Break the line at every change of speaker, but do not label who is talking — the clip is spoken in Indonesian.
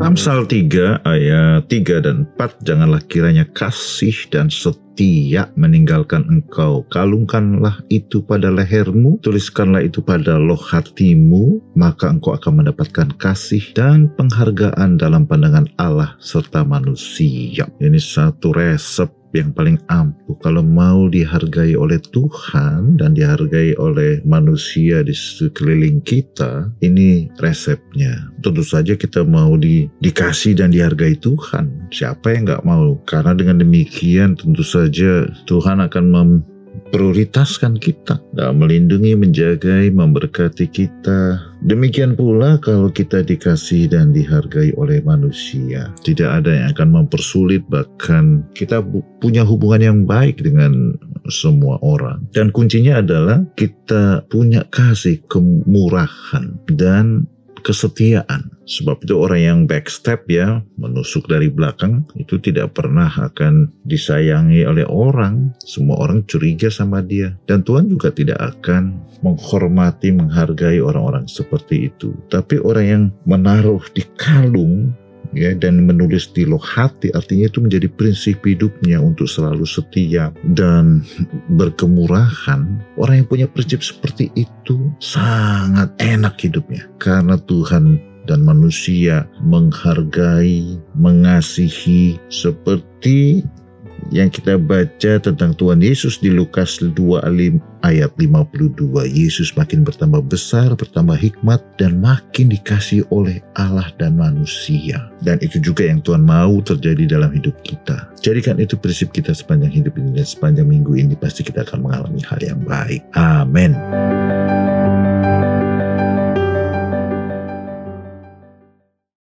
Amsal 3 ayat 3 dan 4 Janganlah kiranya kasih dan setia meninggalkan engkau. Kalungkanlah itu pada lehermu Tuliskanlah itu pada loh hatimu Maka engkau akan mendapatkan kasih dan penghargaan dalam pandangan Allah serta manusia. Ini satu resep yang paling ampuh. Kalau mau dihargai oleh Tuhan dan dihargai oleh manusia di sekeliling kita ini resepnya. Tentu saja kita mau di, dikasih dan dihargai Tuhan. Siapa yang nggak mau? Karena dengan demikian tentu saja Tuhan akan mem prioritaskan kita dalam melindungi, menjagai, memberkati kita. Demikian pula kalau kita dikasih dan dihargai oleh manusia. Tidak ada yang akan mempersulit bahkan kita punya hubungan yang baik dengan semua orang. Dan kuncinya adalah kita punya kasih kemurahan dan kesetiaan. Sebab itu orang yang backstep ya, menusuk dari belakang, itu tidak pernah akan disayangi oleh orang. Semua orang curiga sama dia. Dan Tuhan juga tidak akan menghormati, menghargai orang-orang seperti itu. Tapi orang yang menaruh di kalung ya dan menulis di loh hati artinya itu menjadi prinsip hidupnya untuk selalu setia dan berkemurahan orang yang punya prinsip seperti itu sangat enak hidupnya karena Tuhan dan manusia menghargai, mengasihi seperti yang kita baca tentang Tuhan Yesus di Lukas 2 ayat 52. Yesus makin bertambah besar, bertambah hikmat, dan makin dikasih oleh Allah dan manusia. Dan itu juga yang Tuhan mau terjadi dalam hidup kita. Jadikan itu prinsip kita sepanjang hidup ini dan sepanjang minggu ini pasti kita akan mengalami hal yang baik. Amin.